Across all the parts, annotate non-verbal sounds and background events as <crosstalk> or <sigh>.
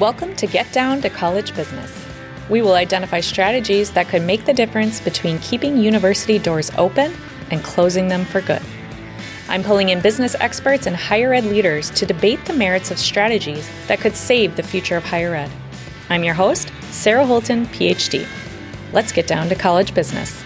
Welcome to Get Down to College Business. We will identify strategies that could make the difference between keeping university doors open and closing them for good. I'm pulling in business experts and higher ed leaders to debate the merits of strategies that could save the future of higher ed. I'm your host, Sarah Holtan, PhD. Let's get down to college business.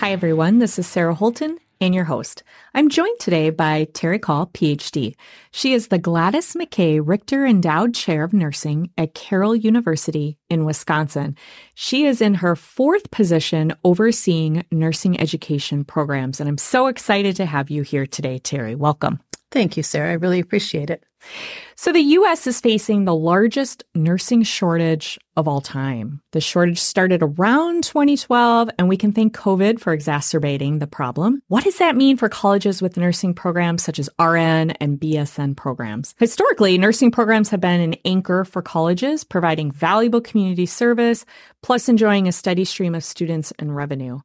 Hi, everyone. This is Sarah Holtan and your host. I'm joined today by Teri Kaul, PhD. She is the Gladys McKay Richter Endowed Chair of Nursing at Carroll University in Wisconsin. She is in her fourth position overseeing nursing education programs, and I'm so excited to have you here today, Teri. Welcome. Thank you, Sarah. I really appreciate it. So, the US is facing the largest nursing shortage of all time. The shortage started around 2012, and we can thank COVID for exacerbating the problem. What does that mean for colleges with nursing programs such as RN and BSN programs? Historically, nursing programs have been an anchor for colleges, providing valuable community service, plus enjoying a steady stream of students and revenue.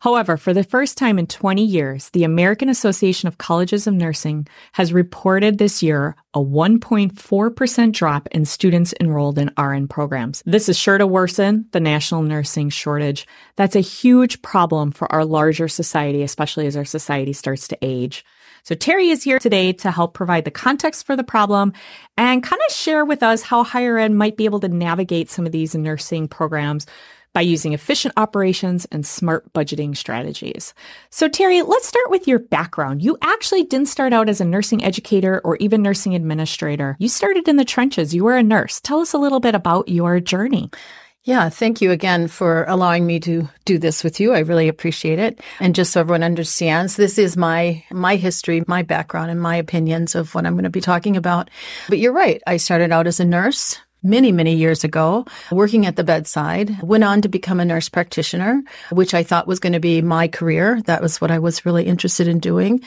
However, for the first time in 20 years, the American Association of Colleges of Nursing has reported this year a 1.4% drop in students enrolled in RN programs. This is sure to worsen the national nursing shortage. That's a huge problem for our larger society, especially as our society starts to age. So Teri is here today to help provide the context for the problem and kind of share with us how higher ed might be able to navigate some of these nursing programs by using efficient operations and smart budgeting strategies. So, Teri, let's start with your background. You actually didn't start out as a nursing educator or even nursing administrator. You started in the trenches. You were a nurse. Tell us a little bit about your journey. Yeah, thank you again for allowing me to do this with you. I really appreciate it. And just so everyone understands, this is my my history, my background and my opinions of what I'm going to be talking about. But you're right. I started out as a nurse many, many years ago, working at the bedside, went on to become a nurse practitioner, which I thought was going to be my career. That was what I was really interested in doing.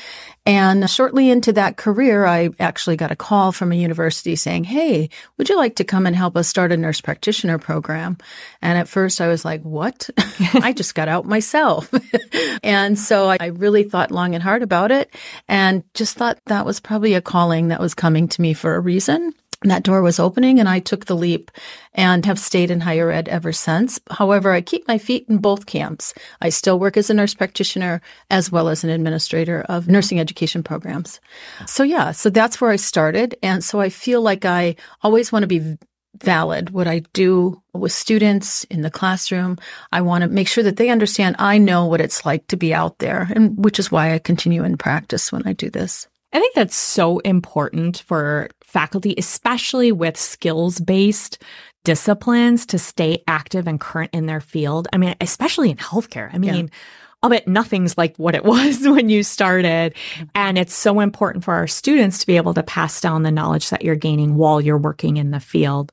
And shortly into that career, I actually got a call from a university saying, Hey, would you like to come and help us start a nurse practitioner program? And at first I was like, what? <laughs> I just got out myself. <laughs> and so I really thought long and hard about it and just thought that was probably a calling that was coming to me for a reason that door was opening and I took the leap and have stayed in higher ed ever since. However, I keep my feet in both camps. I still work as a nurse practitioner as well as an administrator of nursing education programs. So yeah, so that's where I started. And so I feel like I always want to be valid what I do with students in the classroom. I want to make sure that they understand I know what it's like to be out there and which is why I continue in practice when I do this. I think that's so important for faculty, especially with skills based disciplines to stay active and current in their field. I mean, especially in healthcare. I mean, yeah. I'll bet nothing's like what it <laughs> was when you started. Mm-hmm. And it's so important for our students to be able to pass down the knowledge that you're gaining while you're working in the field.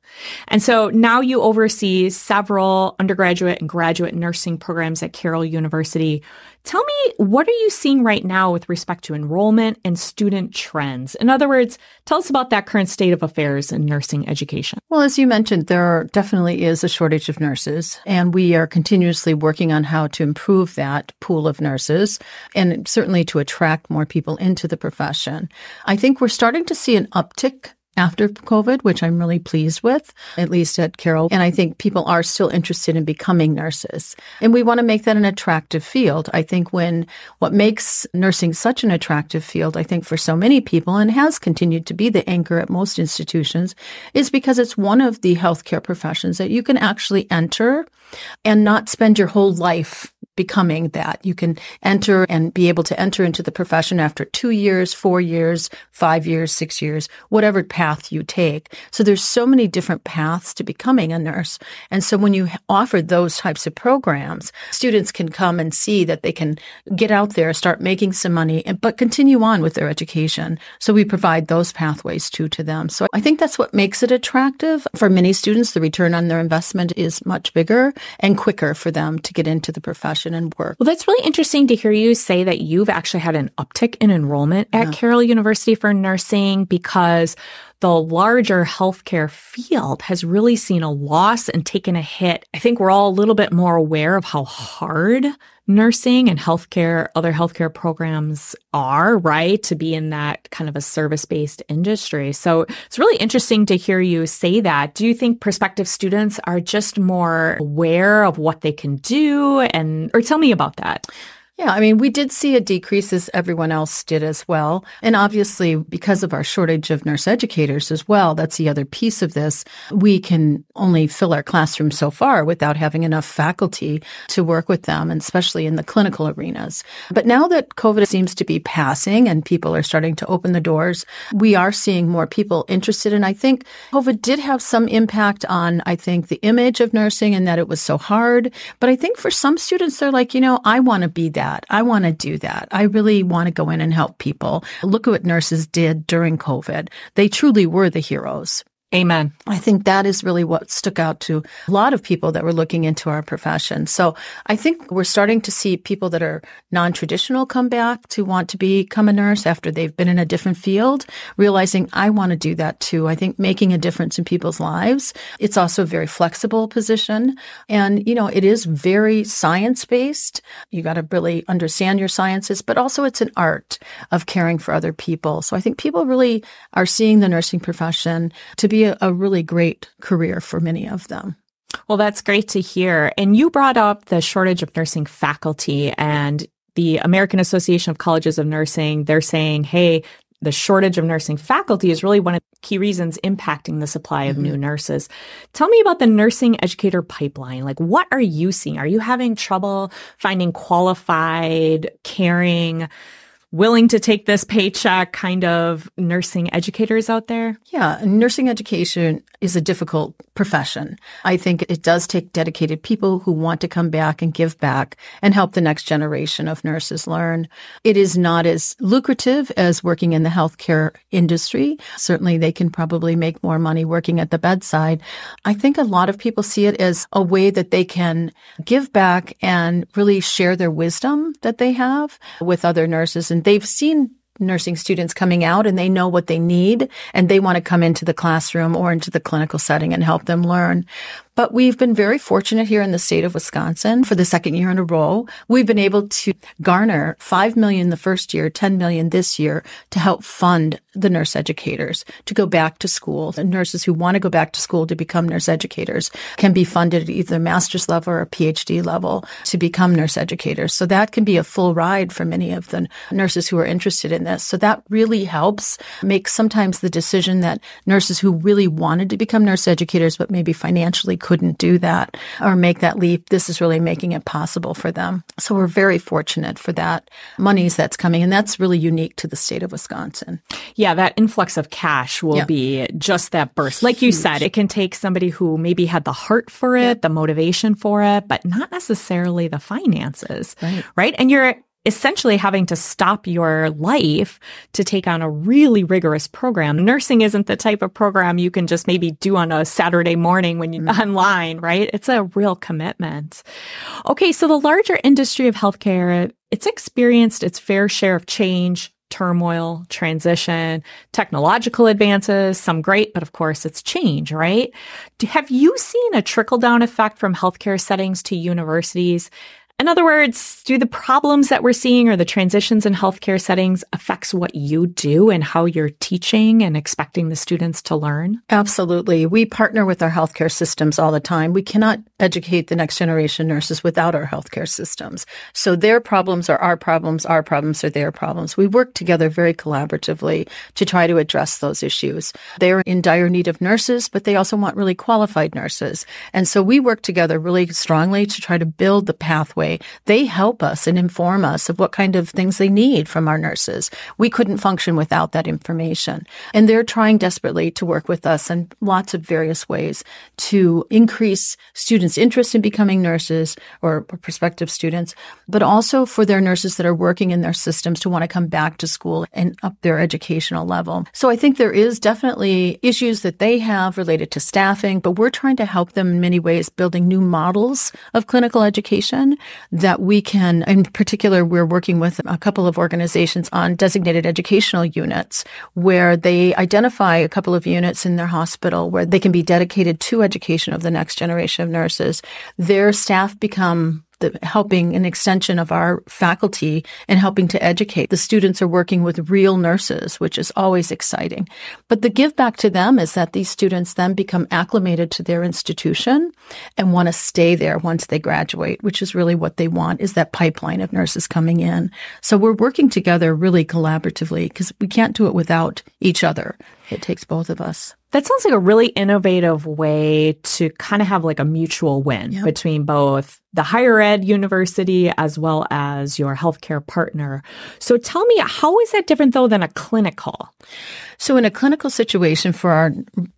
And so now you oversee several undergraduate and graduate nursing programs at Carroll University. Tell me, what are you seeing right now with respect to enrollment and student trends? In other words, tell us about that current state of affairs in nursing education. Well, as you mentioned, there definitely is a shortage of nurses, and we are continuously working on how to improve that pool of nurses and certainly to attract more people into the profession. I think we're starting to see an uptick after COVID, which I'm really pleased with, at least at Carroll. And I think people are still interested in becoming nurses. And we want to make that an attractive field. I think when what makes nursing such an attractive field, I think for so many people and has continued to be the anchor at most institutions is because it's one of the healthcare professions that you can actually enter and not spend your whole life becoming that. You can enter and be able to enter into the profession after two years, four years, five years, six years, whatever path you take. So there's so many different paths to becoming a nurse. And so when you offer those types of programs, students can come and see that they can get out there, start making some money, but continue on with their education. So we provide those pathways too to them. So I think that's what makes it attractive. For many students, the return on their investment is much bigger and quicker for them to get into the profession and work. Well, that's really interesting to hear you say that you've actually had an uptick in enrollment at yeah. Carroll University for nursing because the larger healthcare field has really seen a loss and taken a hit. I think we're all a little bit more aware of how hard nursing and healthcare, other healthcare programs are, right? To be in that kind of a service based industry. So it's really interesting to hear you say that. Do you think prospective students are just more aware of what they can do? And, or tell me about that. Yeah, I mean, we did see a decrease as everyone else did as well. And obviously, because of our shortage of nurse educators as well, that's the other piece of this. We can only fill our classrooms so far without having enough faculty to work with them, and especially in the clinical arenas. But now that COVID seems to be passing and people are starting to open the doors, we are seeing more people interested. And I think COVID did have some impact on, I think, the image of nursing and that it was so hard. But I think for some students, they're like, you know, I want to be that that. I want to do that. I really want to go in and help people. Look at what nurses did during COVID. They truly were the heroes. Amen. I think that is really what stuck out to a lot of people that were looking into our profession. So I think we're starting to see people that are non-traditional come back to want to become a nurse after they've been in a different field, realizing I want to do that too. I think making a difference in people's lives. It's also a very flexible position. And, you know, it is very science based. You got to really understand your sciences, but also it's an art of caring for other people. So I think people really are seeing the nursing profession to be a, a really great career for many of them. Well, that's great to hear. And you brought up the shortage of nursing faculty and the American Association of Colleges of Nursing. They're saying, hey, the shortage of nursing faculty is really one of the key reasons impacting the supply of mm-hmm. new nurses. Tell me about the nursing educator pipeline. Like, what are you seeing? Are you having trouble finding qualified, caring, willing to take this paycheck kind of nursing educators out there? Yeah, nursing education is a difficult profession. I think it does take dedicated people who want to come back and give back and help the next generation of nurses learn. It is not as lucrative as working in the healthcare industry. Certainly they can probably make more money working at the bedside. I think a lot of people see it as a way that they can give back and really share their wisdom that they have with other nurses and they've seen nursing students coming out and they know what they need and they want to come into the classroom or into the clinical setting and help them learn. But we've been very fortunate here in the state of Wisconsin for the second year in a row. We've been able to garner 5 million the first year, 10 million this year to help fund the nurse educators to go back to school. The nurses who want to go back to school to become nurse educators can be funded at either master's level or PhD level to become nurse educators. So that can be a full ride for many of the nurses who are interested in this. So that really helps make sometimes the decision that nurses who really wanted to become nurse educators, but maybe financially couldn't do that or make that leap. This is really making it possible for them. So we're very fortunate for that monies that's coming. And that's really unique to the state of Wisconsin. Yeah, that influx of cash will yeah. be just that burst. Like Huge. you said, it can take somebody who maybe had the heart for it, yeah. the motivation for it, but not necessarily the finances. Right. right? And you're essentially having to stop your life to take on a really rigorous program. Nursing isn't the type of program you can just maybe do on a Saturday morning when you're mm-hmm. <laughs> online, right? It's a real commitment. Okay. So the larger industry of healthcare, it's experienced its fair share of change, turmoil, transition, technological advances, some great, but of course it's change, right? Have you seen a trickle down effect from healthcare settings to universities? In other words, do the problems that we're seeing or the transitions in healthcare settings affects what you do and how you're teaching and expecting the students to learn? Absolutely. We partner with our healthcare systems all the time. We cannot educate the next generation nurses without our healthcare systems. So their problems are our problems, our problems are their problems. We work together very collaboratively to try to address those issues. They're in dire need of nurses, but they also want really qualified nurses. And so we work together really strongly to try to build the pathway way, they help us and inform us of what kind of things they need from our nurses. We couldn't function without that information. And they're trying desperately to work with us in lots of various ways to increase students' interest in becoming nurses or prospective students, but also for their nurses that are working in their systems to want to come back to school and up their educational level. So I think there is definitely issues that they have related to staffing, but we're trying to help them in many ways building new models of clinical education that we can, in particular, we're working with a couple of organizations on designated educational units where they identify a couple of units in their hospital where they can be dedicated to education of the next generation of nurses. Their staff become the, helping an extension of our faculty and helping to educate. The students are working with real nurses, which is always exciting. But the give back to them is that these students then become acclimated to their institution and want to stay there once they graduate, which is really what they want is that pipeline of nurses coming in. So we're working together really collaboratively because we can't do it without each other. It takes both of us. That sounds like a really innovative way to kind of have like a mutual win yep. between both the higher ed university as well as your healthcare partner. So tell me, how is that different though than a clinical? So in a clinical situation for our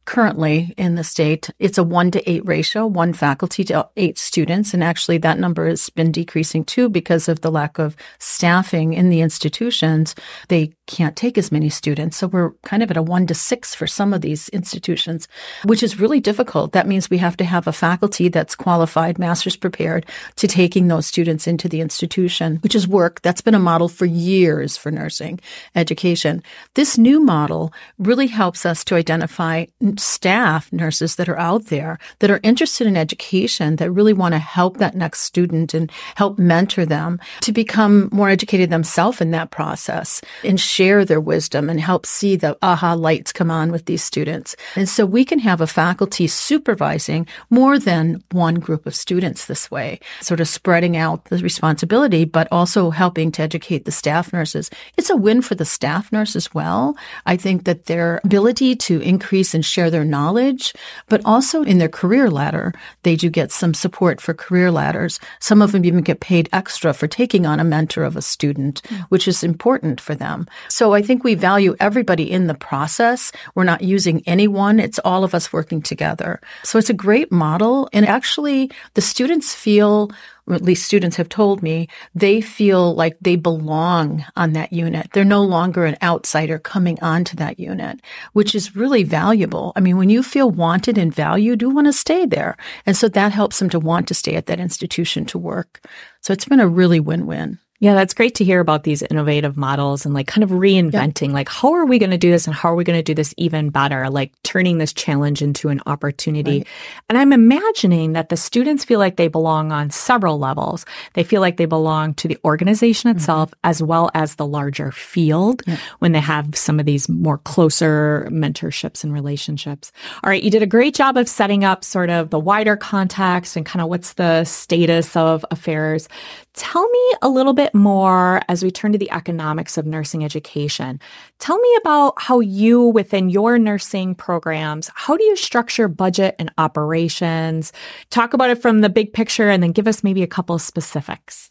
currently in the state, it's a one to eight ratio, one faculty to eight students. And actually that number has been decreasing too because of the lack of staffing in the institutions. They can't take as many students. So we're kind of at a one to six for some of these institutions, which is really difficult. That means we have to have a faculty that's qualified, master's prepared to taking those students into the institution, which is work. That's been a model for years for nursing education. This new model really helps us to identify staff nurses that are out there that are interested in education that really want to help that next student and help mentor them to become more educated themselves in that process and share their wisdom and help see the aha lights come on with these students. And so we can have a faculty supervising more than one group of students this way, sort of spreading out the responsibility, but also helping to educate the staff nurses. It's a win for the staff nurse as well. I think that their ability to increase and share their knowledge, but also in their career ladder, they do get some support for career ladders. Some of them even get paid extra for taking on a mentor of a student, mm. which is important for them. So I think we value everybody in the process. We're not using anyone. It's all of us working together. So it's a great model. And actually the students feel or at least students have told me, they feel like they belong on that unit. They're no longer an outsider coming onto that unit, which is really valuable. I mean, when you feel wanted and valued, you want to stay there. And so that helps them to want to stay at that institution to work. So it's been a really win-win. Yeah, that's great to hear about these innovative models and like kind of reinventing, yep. like, how are we going to do this and how are we going to do this even better? Like turning this challenge into an opportunity. Right. And I'm imagining that the students feel like they belong on several levels. They feel like they belong to the organization mm-hmm. itself mm-hmm. as well as the larger field yep. when they have some of these more closer mentorships and relationships. All right. You did a great job of setting up sort of the wider context and kind of what's the status of affairs. Tell me a little bit more as we turn to the economics of nursing education. Tell me about how you, within your nursing programs, how do you structure budget and operations? Talk about it from the big picture and then give us maybe a couple specifics.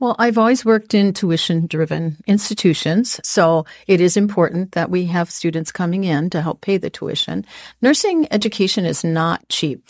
Well, I've always worked in tuition driven institutions, so it is important that we have students coming in to help pay the tuition. Nursing education is not cheap.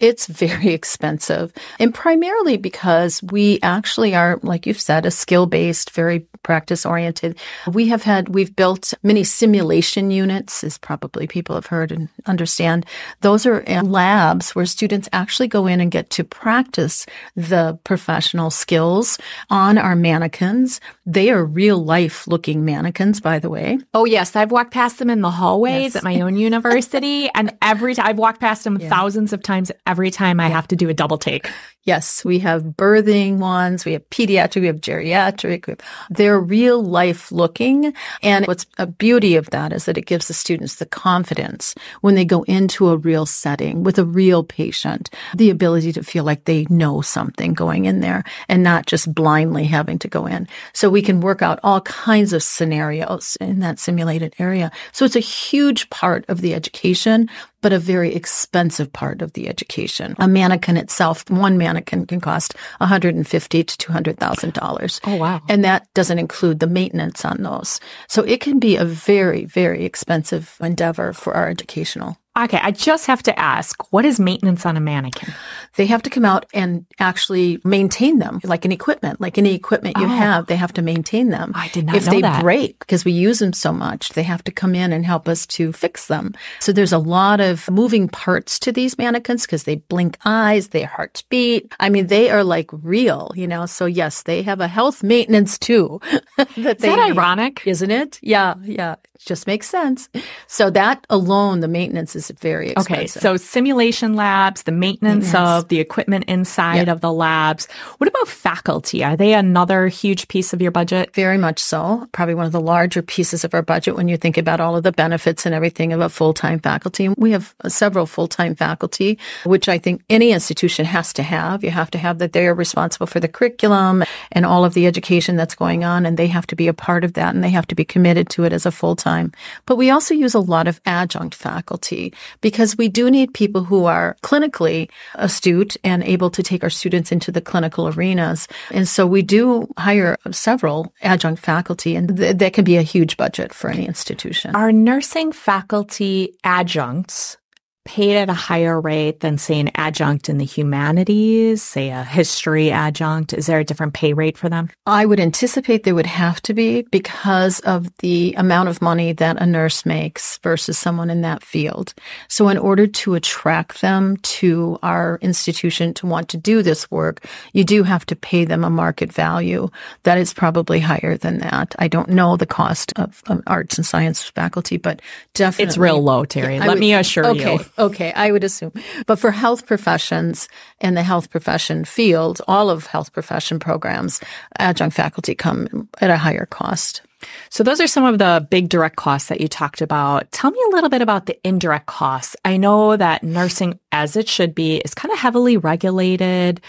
It's very <laughs> expensive and primarily because we actually are, like you've said, a skill based, very practice oriented. We have had, we've built many simulation units, as probably people have heard and understand. Those are uh, labs where students actually go in and get to practice the professional skills on our mannequins. They are real life looking mannequins, by the way. Oh, yes. I've walked past them in the hallways yes. at my own university. And every time I've walked past them <laughs> yeah. thousands of times every time I have to do a double take. Yes, we have birthing ones, we have pediatric, we have geriatric. We have, they're real life looking. And what's a beauty of that is that it gives the students the confidence when they go into a real setting with a real patient, the ability to feel like they know something going in there and not just blindly having to go in. So we can work out all kinds of scenarios in that simulated area. So it's a huge part of the education but a very expensive part of the education. A mannequin itself, one mannequin can cost 150 to $200,000. Oh, wow. And that doesn't include the maintenance on those. So it can be a very, very expensive endeavor for our educational Okay, I just have to ask, what is maintenance on a mannequin? They have to come out and actually maintain them, like an equipment, like any equipment you Oh. have, they have to maintain them. I did not if know they that. If they break, because we use them so much, they have to come in and help us to fix them. So there's a lot of moving parts to these mannequins because they blink eyes, their hearts beat. I mean, they are like real, you know. So yes, they have a health maintenance too. <laughs> that Is that need. ironic? Isn't it? Yeah, yeah. It just makes sense. So that alone, the maintenance is very expensive. Okay, so simulation labs, the maintenance, Maintenance. of the equipment inside Yep. of the labs. What about faculty? Are they another huge piece of your budget? Very much so. Probably one of the larger pieces of our budget when you think about all of the benefits and everything of a full-time faculty. We have several full-time faculty, which I think any institution has to have. You have to have that they are responsible for the curriculum and all of the education that's going on, and they have to be a part of that and they have to be committed to it as a full-time. But we also use a lot of adjunct faculty because we do need people who are clinically astute and able to take our students into the clinical arenas. And so we do hire several adjunct faculty, and th- that can be a huge budget for any institution. Are nursing faculty adjuncts paid at a higher rate than, say, an adjunct in the humanities, say a history adjunct? Is there a different pay rate for them? I would anticipate there would have to be because of the amount of money that a nurse makes versus someone in that field. So in order to attract them to our institution to want to do this work, you do have to pay them a market value that is probably higher than that. I don't know the cost of, arts and science faculty, but definitely It's real low, Teri. I Let would- me assure okay, you. Okay, I would assume. But for health professions and the health profession field, all of health profession programs, adjunct faculty come at a higher cost. So those are some of the big direct costs that you talked about. Tell me a little bit about the indirect costs. I know that nursing, as it should be, is kind of heavily regulated.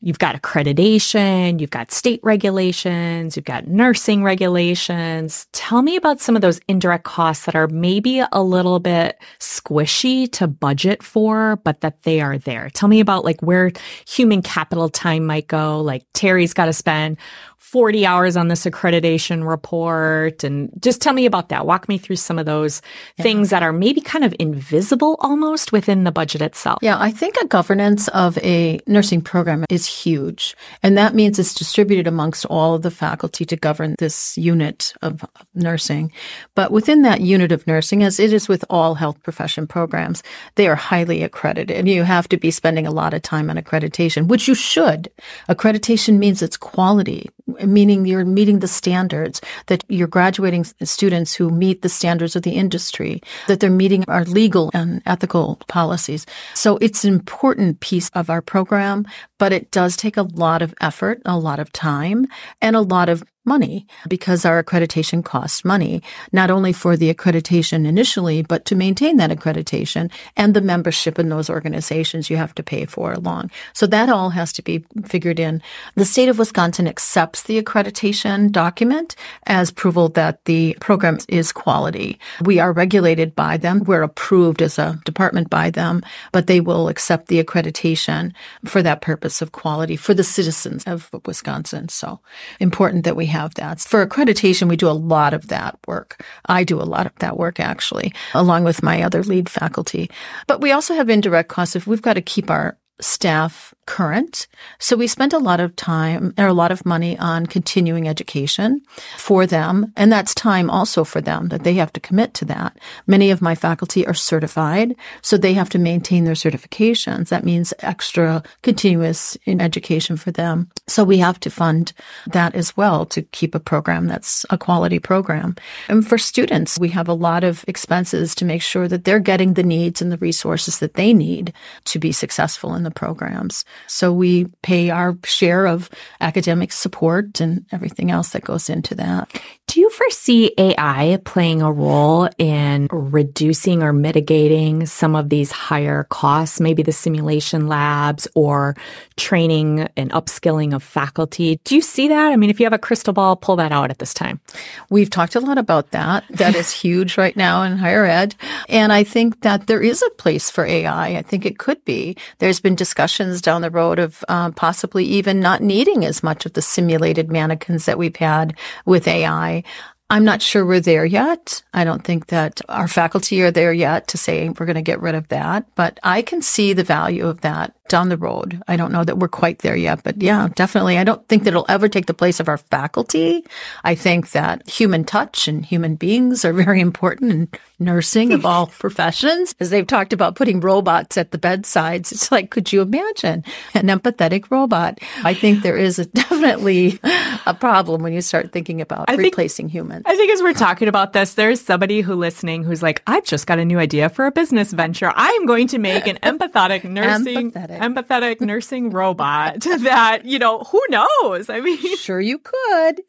You've got accreditation, you've got state regulations, you've got nursing regulations. Tell me about some of those indirect costs that are maybe a little bit squishy to budget for, but that they are there. Tell me about like where human capital time might go. Like Teri's got to spend 40 hours on this accreditation report and just tell me about that. Walk me through some of those things that are maybe kind of invisible almost within the budget itself. Yeah, I think a governance of a nursing program is huge. And that means it's distributed amongst all of the faculty to govern this unit of of nursing. But within that unit of nursing, as it is with all health profession programs, they are highly accredited. And you have to be spending a lot of time on accreditation, which you should. Accreditation means it's quality, meaning you're meeting the standards, that you're graduating students who meet the standards of the industry, that they're meeting our legal and ethical policies. So it's an important piece of our program, but it does take a lot of effort, a lot of time, and a lot of money because our accreditation costs money, not only for the accreditation initially, but to maintain that accreditation and the membership in those organizations you have to pay for along. So that all has to be figured in. The state of Wisconsin accepts the accreditation document as approval that the program is quality. We are regulated by them. We're approved as a department by them, but they will accept the accreditation for that purpose of quality for the citizens of Wisconsin. So important that we have that. For accreditation, we do a lot of that work. I do a lot of that work actually, along with my other lead faculty. But we also have indirect costs if we've got to keep our staff current. So we spent a lot of time or a lot of money on continuing education for them. And that's time also for them that they have to commit to that. Many of my faculty are certified, so they have to maintain their certifications. That means extra continuous in education for them. So we have to fund that as well to keep a program that's a quality program. And for students, we have a lot of expenses to make sure that they're getting the needs and the resources that they need to be successful in the programs. So we pay our share of academic support and everything else that goes into that. Do you foresee AI playing a role in reducing or mitigating some of these higher costs, maybe the simulation labs or training and upskilling of faculty? Do you see that? I mean, if you have a crystal ball, pull that out at this time. We've talked a lot about that. That is <laughs> huge right now in higher ed. And I think that there is a place for AI. I think it could be. There's been discussions down the road of um, possibly even not needing as much of the simulated mannequins that we've had with AI. I'm not sure we're there yet. I don't think that our faculty are there yet to say we're going to get rid of that, but I can see the value of that down the road. I don't know that we're quite there yet, but yeah, definitely. I don't think that it'll ever take the place of our faculty. I think that human touch and human beings are <laughs> very important in nursing of all <laughs> professions. As they've talked about putting robots at the bedsides, it's like, could you imagine an empathetic robot? I think there is a, <laughs> definitely a problem when you start thinking about I replacing think, humans. I think as we're talking about this, there's somebody who listening who's like, I've just got a new idea for a business venture. I am going to make an empathetic nursing, empathetic, empathetic <laughs> nursing robot <laughs> that, you know, who knows? I mean, <laughs> sure you could.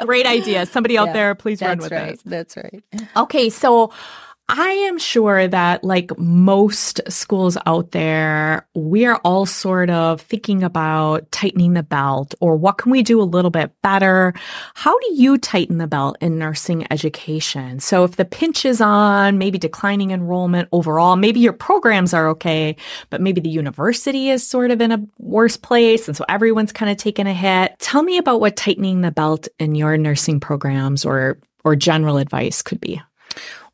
great idea. Somebody out yeah, there, please run with right, this. That's right. Okay. So I am sure that, like most schools out there, we are all sort of thinking about tightening the belt or what can we do a little bit better? How do you tighten the belt in nursing education? So if the pinch is on, maybe declining enrollment overall, maybe your programs are okay, but maybe the university is sort of in a worse place. And so everyone's kind of taking a hit. Tell me about what tightening the belt in your nursing programs or, or general advice could be.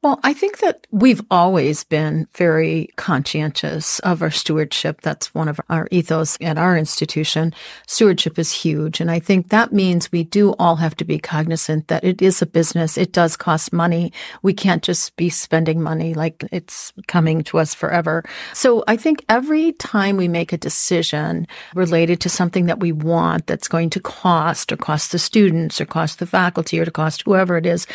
Well, I think that we've always been very conscientious of our stewardship. That's one of our ethos at our institution. Stewardship is huge. And I think that means we do all have to be cognizant that it is a business. It does cost money. We can't just be spending money like it's coming to us forever. So I think every time we make a decision related to something that we want that's going to cost or cost the students or cost the faculty or to cost whoever it is,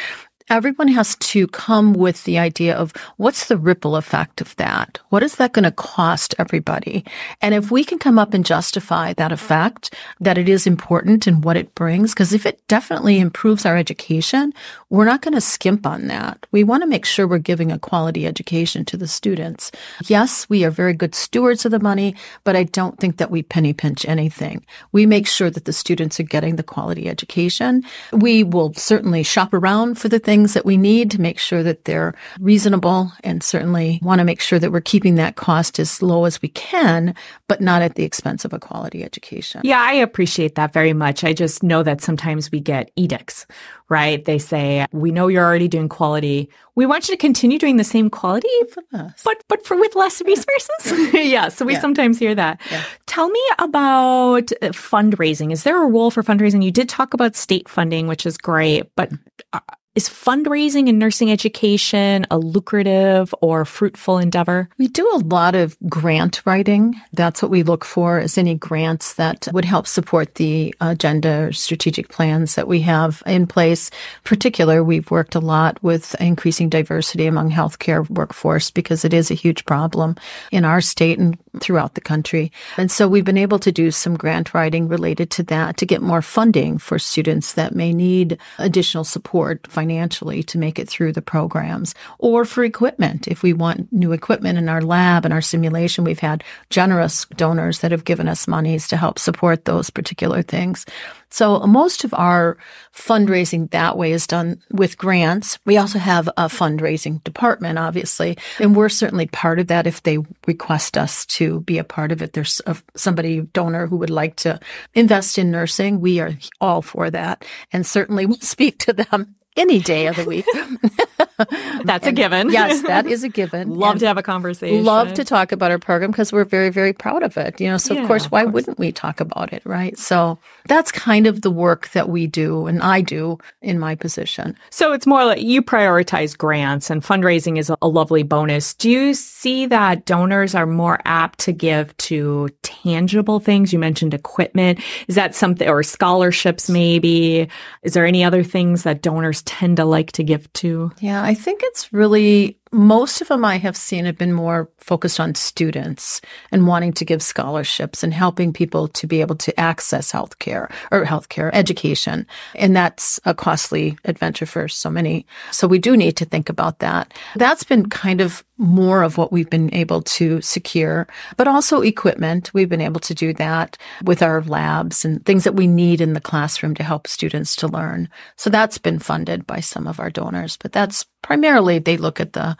everyone has to come with the idea of what's the ripple effect of that? What is that going to cost everybody? And if we can come up and justify that effect, that it is important and what it brings, because if it definitely improves our education, we're not going to skimp on that. We want to make sure we're giving a quality education to the students. Yes, we are very good stewards of the money, but I don't think that we penny pinch anything. We make sure that the students are getting the quality education. We will certainly shop around for the things that we need to make sure that they're reasonable and certainly want to make sure that we're keeping that cost as low as we can, but not at the expense of a quality education. Yeah, I appreciate that very much. I just know that sometimes we get edicts, right? They say, we know you're already doing quality. We want you to continue doing the same quality, but, but for with less resources. <laughs> yeah. So we yeah. sometimes hear that. Yeah. Tell me about uh, fundraising. Is there a role for fundraising? You did talk about state funding, which is great, but uh, is fundraising in nursing education a lucrative or fruitful endeavor? We do a lot of grant writing. That's what we look for is any grants that would help support the agenda or strategic plans that we have in place. In particular, we've worked a lot with increasing diversity among healthcare workforce because it is a huge problem in our state and throughout the country. And so we've been able to do some grant writing related to that to get more funding for students that may need additional support financially to make it through the programs or for equipment. If we want new equipment in our lab and our simulation, we've had generous donors that have given us monies to help support those particular things. So most of our fundraising that way is done with grants. We also have a fundraising department, obviously, and we're certainly part of that if they request us to be a part of it. There's a, somebody donor who would like to invest in nursing. We are all for that and certainly <laughs> will speak to them any day of the week. <laughs> That's and a given. yes, that is a <laughs> given. love and to have a conversation. Love to talk about our program because we're very, very proud of it. You know, so yeah, of course, why course. wouldn't we talk about it, right? So that's kind of the work that we do and I do in my position. So it's more like you prioritize grants and fundraising is a lovely bonus. Do you see that donors are more apt to give to tangible things? You mentioned equipment. Is that something, or scholarships maybe? Is there any other things that donors tend to like to give to? Yeah, I think it's really most of them I have seen have been more focused on students and wanting to give scholarships and helping people to be able to access healthcare or healthcare education. And that's a costly adventure for so many. So we do need to think about that. That's been kind of more of what we've been able to secure, but also equipment. We've been able to do that with our labs and things that we need in the classroom to help students to learn. So that's been funded by some of our donors, but that's primarily they look at the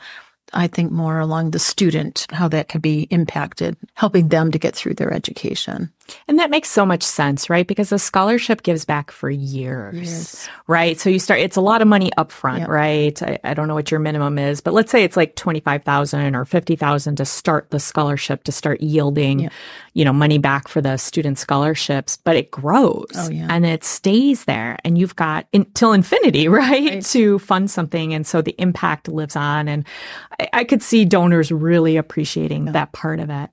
I think more along the student, how that could be impacted, helping them to get through their education. And that makes so much sense, right? Because a scholarship gives back for years, right? So you start, it's a lot of money up front, Yep. right? I, I don't know what your minimum is, but let's say it's like 25,000 or 50,000 to start the scholarship to start yielding, Yep. you know, money back for the student scholarships, but it grows Oh, yeah. and it stays there and you've got until infinity, <laughs> right? Right. To fund something. And so the impact lives on. And I, I could see donors really appreciating that part of it.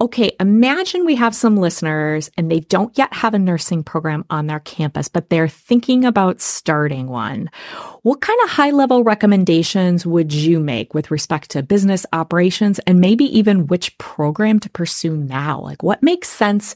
Okay, imagine we have some listeners and they don't yet have a nursing program on their campus, but they're thinking about starting one. What kind of high level recommendations would you make with respect to business operations and maybe even which program to pursue now? Like what makes sense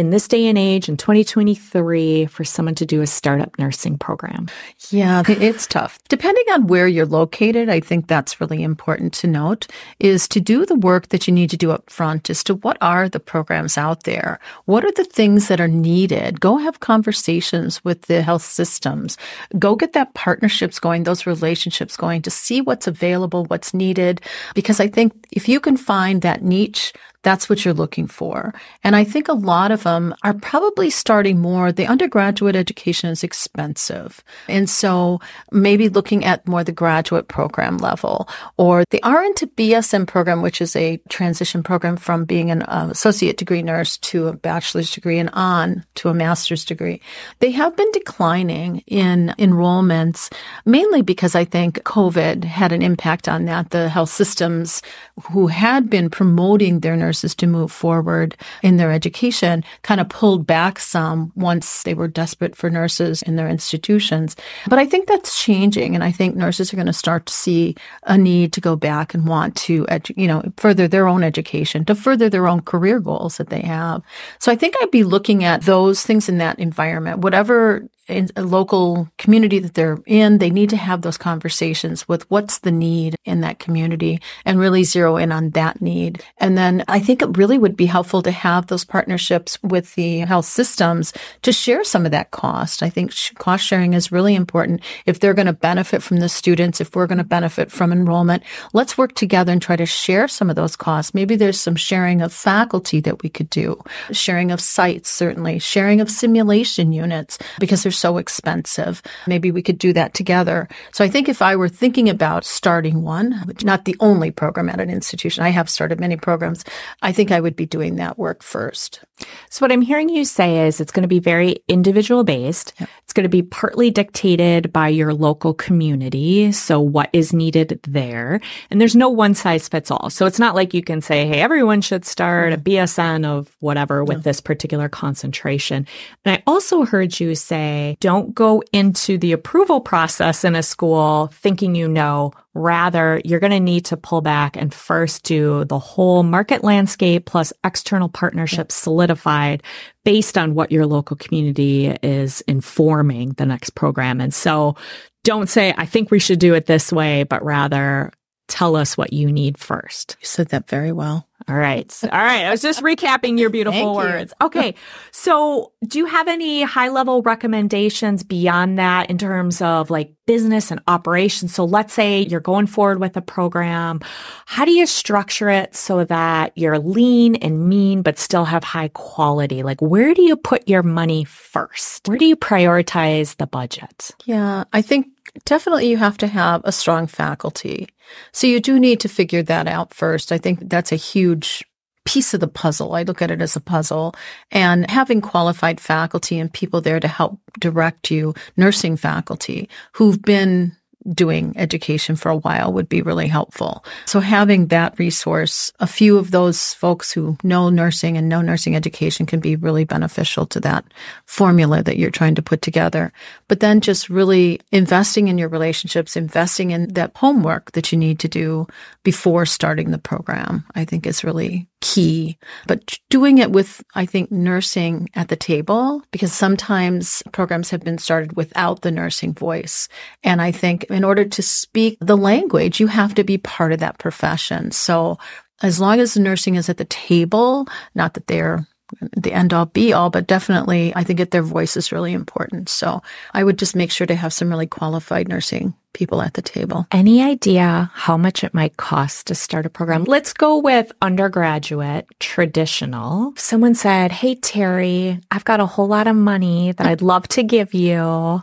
in this day and age in 2023 for someone to do a startup nursing program? Yeah, it's tough. Depending on where you're located, I think that's really important to note is to do the work that you need to do up front as to what are the programs out there? What are the things that are needed? Go have conversations with the health systems. Go get that partnerships going, those relationships going to see what's available, what's needed. Because I think if you can find that niche, that's what you're looking for. And I think a lot of them are probably starting more. The undergraduate education is expensive. And so maybe looking at more the graduate program level or the RN to BSN program, which is a transition program from being an uh, associate degree nurse to a bachelor's degree and on to a master's degree. They have been declining in enrollments mainly because I think COVID had an impact on that. The health systems who had been promoting their nurses to move forward in their education kind of pulled back some once they were desperate for nurses in their institutions. But I think that's changing. And I think nurses are going to start to see a need to go back and want to, edu- you know, further their own education, to further their own career goals that they have. So I think I'd be looking at those things in that environment, whatever a local community that they're in, they need to have those conversations with what's the need in that community and really zero in on that need. And then I think it really would be helpful to have those partnerships with the health systems to share some of that cost. I think cost sharing is really important. If they're going to benefit from the students, if we're going to benefit from enrollment, let's work together and try to share some of those costs. Maybe there's some sharing of faculty that we could do, sharing of sites, certainly, sharing of simulation units because they're so expensive. Maybe we could do that together. So I think if I were thinking about starting one, which not the only program at an institution, I have started many programs, I think I would be doing that work first. So what I'm hearing you say is it's going to be very individual based. It's going to be partly dictated by your local community. So what is needed there? And there's no one size fits all. So it's not like you can say, Hey, everyone should start a mm-hmm. BSN of whatever with this particular concentration. And I also heard you say, don't go into the approval process in a school thinking you know Rather, you're going to need to pull back and first do the whole market landscape plus external partnerships solidified based on what your local community is informing the next program. And so don't say, I think we should do it this way, but rather tell us what you need first. You said that very well. All right. All right. I was just recapping your beautiful Thank you. words. Okay. So do you have any high level recommendations beyond that in terms of like business and operations? So let's say you're going forward with a program. How do you structure it so that you're lean and mean, but still have high quality? Like where do you put your money first? Where do you prioritize the budget? Yeah, I think definitely you have to have a strong faculty. So you do need to figure that out first. I think that's a huge piece of the puzzle. I look at it as a puzzle and having qualified faculty and people there to help direct you, nursing faculty who've been doing education for a while would be really helpful. So having that resource, a few of those folks who know nursing and know nursing education can be really beneficial to that formula that you're trying to put together. But then just really investing in your relationships, investing in that homework that you need to do before starting the program, I think is really key. But doing it with, I think, nursing at the table, because sometimes programs have been started without the nursing voice. And I think in order to speak the language, you have to be part of that profession. So as long as the nursing is at the table, not that they're the end all be all, but definitely I think that their voice is really important. So I would just make sure to have some really qualified nursing people at the table. Any idea how much it might cost to start a program? Let's go with undergraduate, traditional. Someone said, Hey, Teri, I've got a whole lot of money that I'd love to give you.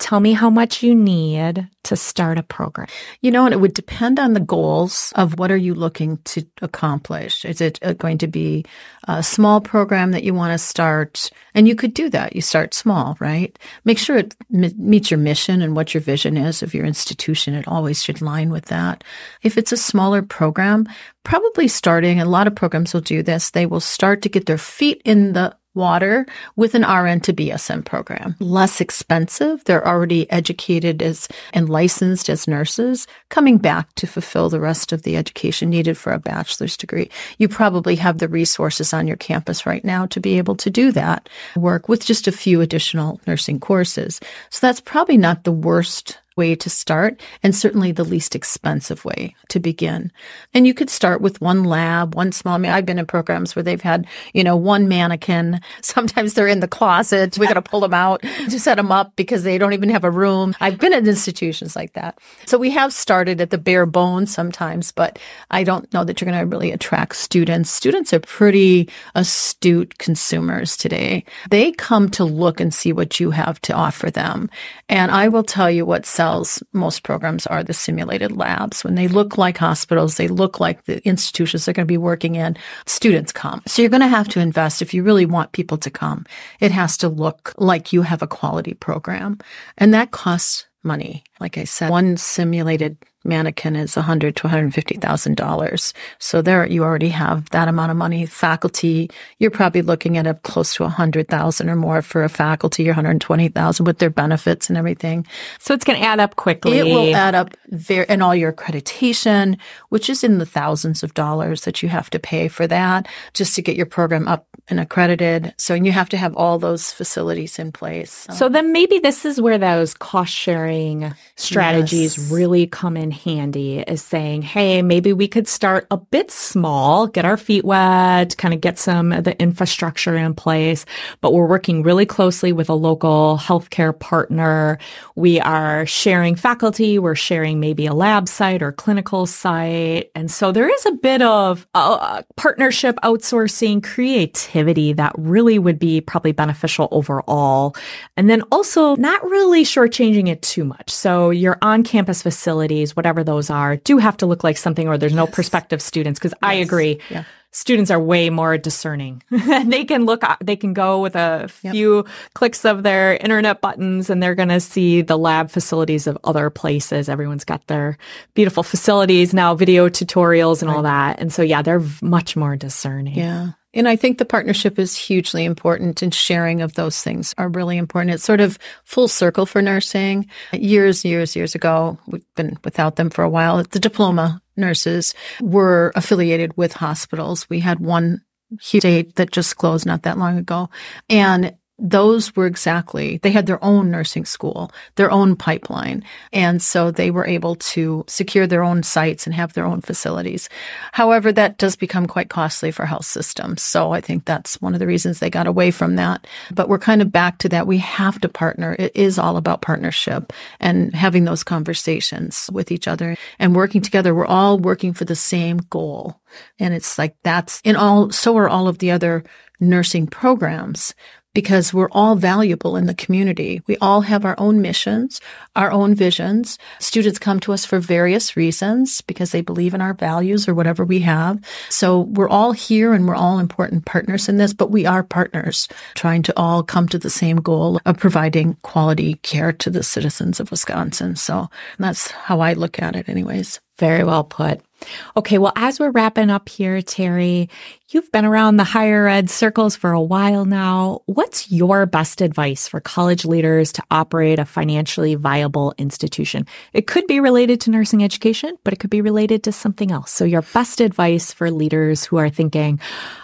Tell me how much you need to start a program. You know, and it would depend on the goals of what are you looking to accomplish. Is it uh, going to be a small program that you want to start? And you could do that. You start small, right? Make sure it meets your mission and what your vision is of your institution. It always should line with that. If it's a smaller program, probably starting, a lot of programs will do this. They will start to get their feet in the water with an RN to BSN program. Less expensive. They're already educated as and licensed as nurses, coming back to fulfill the rest of the education needed for a bachelor's degree. You probably have the resources on your campus right now to be able to do that work with just a few additional nursing courses. So that's probably not the worst way to start and certainly the least expensive way to begin. And you could start with one lab, one small, I mean, I've been in programs where they've had, you know, one mannequin. <laughs> Sometimes they're in the closet. We got to pull them out to set them up because they don't even have a room. I've been at institutions like that. So we have started at the bare bones sometimes, but I don't know that you're going to really attract students. Students are pretty astute consumers today. They come to look and see what you have to offer them. And I will tell you what sells, most programs are the simulated labs. When they look like hospitals, they look like the institutions they're going to be working in, students come. So you're going to have to invest if you really want people to come. It has to look like you have a quality program. And that costs money. Like I said, one simulated mannequin is 100 to $150,000. So there you already have that amount of money. Faculty, you're probably looking at up close to 100,000 or more for a faculty or 120,000 with their benefits and everything. So it's going to add up quickly. It will add up very, and all your accreditation, which is in the thousands of dollars that you have to pay for that just to get your program up and accredited. So you have to have all those facilities in place. So, so then maybe this is where those cost sharing strategies yes. really come in handy is saying, hey, maybe we could start a bit small, get our feet wet, kind of get some of the infrastructure in place, but we're working really closely with a local healthcare partner. We are sharing faculty, we're sharing maybe a lab site or clinical site. And so there is a bit of uh, partnership outsourcing creativity that really would be probably beneficial overall. And then also not really shortchanging it too much. So your on campus facilities, whatever those are, do have to look like something or there's no yes. prospective students. Cause yes. I agree. Yeah. Students are way more discerning. <laughs> they can look, uh, they can go with a few yep. clicks of their internet buttons and they're going to see the lab facilities of other places. Everyone's got their beautiful facilities now, video tutorials and right. all that. And so, yeah, they're much more discerning. Yeah. And I think the partnership is hugely important and sharing of those things are really important. It's sort of full circle for nursing. Years, years, years ago, we've been without them for a while. The diploma nurses were affiliated with hospitals. We had one state that just closed not that long ago. And those were exactly, they had their own nursing school, their own pipeline. And so they were able to secure their own sites and have their own facilities. However, that does become quite costly for health systems. So I think that's one of the reasons they got away from that. But we're kind of back to that. We have to partner. It is all about partnership and having those conversations with each other and working together. We're all working for the same goal. And it's like that's in all, so are all of the other nursing programs because we're all valuable in the community. We all have our own missions, our own visions. Students come to us for various reasons because they believe in our values or whatever we have. So we're all here and we're all important partners in this, but we are partners trying to all come to the same goal of providing quality care to the citizens of Wisconsin. So that's how I look at it anyways. Very well put. Okay, well, as we're wrapping up here, Teri, you've been around the higher ed circles for a while now. What's your best advice for college leaders to operate a financially viable institution? It could be related to nursing education, but it could be related to something else. So, your best advice for leaders who are thinking,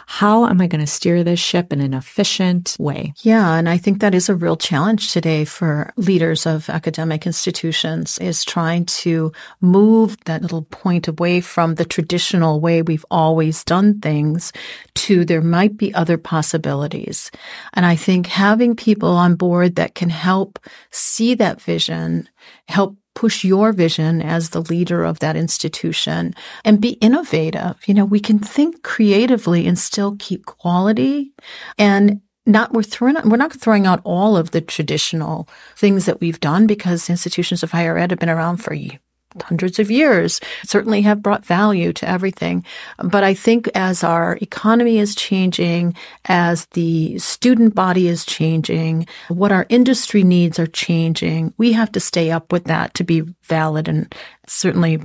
how am I going to steer this ship in an efficient way? Yeah, and I think that is a real challenge today for leaders of academic institutions is trying to move that little point away from the traditional way we've always done things to there might be other possibilities. And I think having people on board that can help see that vision, help push your vision as the leader of that institution and be innovative. You know, we can think creatively and still keep quality and not we're throwing we're not throwing out all of the traditional things that we've done because institutions of higher ed have been around for hundreds of years certainly have brought value to everything. But i think as our economy is changing as the student body is changing what our industry needs are changing we have to stay up with that to be valid and certainly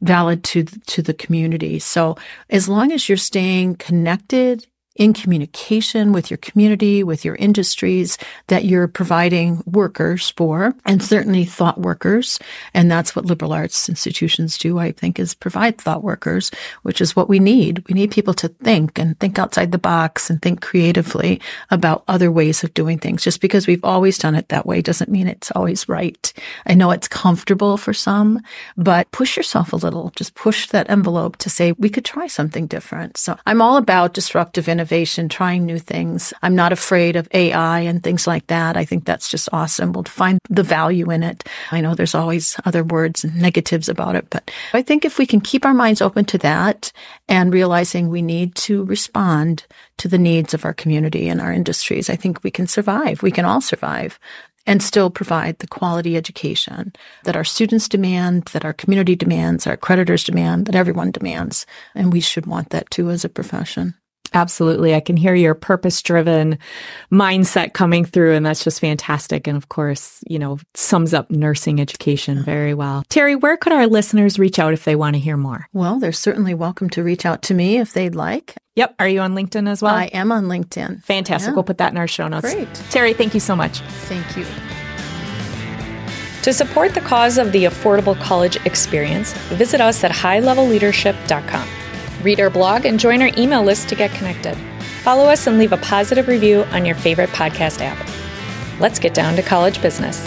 valid to to the community. So as long as you're staying connected in communication with your community, with your industries that you're providing workers for, and certainly thought workers. And that's what liberal arts institutions do, I think, is provide thought workers, which is what we need. We need people to think and think outside the box and think creatively about other ways of doing things. Just because we've always done it that way doesn't mean it's always right. I know it's comfortable for some, but push yourself a little. Just push that envelope to say, we could try something different. So I'm all about disruptive innovation innovation, trying new things. I'm not afraid of AI and things like that. I think that's just awesome. We'll find the value in it. I know there's always other words and negatives about it, but I think if we can keep our minds open to that and realizing we need to respond to the needs of our community and our industries, I think we can survive. We can all survive and still provide the quality education that our students demand, that our community demands, our creditors demand, that everyone demands. And we should want that too as a profession. Absolutely. I can hear your purpose driven mindset coming through, and that's just fantastic. And of course, you know, sums up nursing education very well. Teri, where could our listeners reach out if they want to hear more? Well, they're certainly welcome to reach out to me if they'd like. Yep. Are you on LinkedIn as well? I am on LinkedIn. Fantastic. Yeah. We'll put that in our show notes. Great. Teri, thank you so much. Thank you. To support the cause of the affordable college experience, visit us at highlevelleadership.com. Read our blog and join our email list to get connected. Follow us and leave a positive review on your favorite podcast app. Let's get down to college business.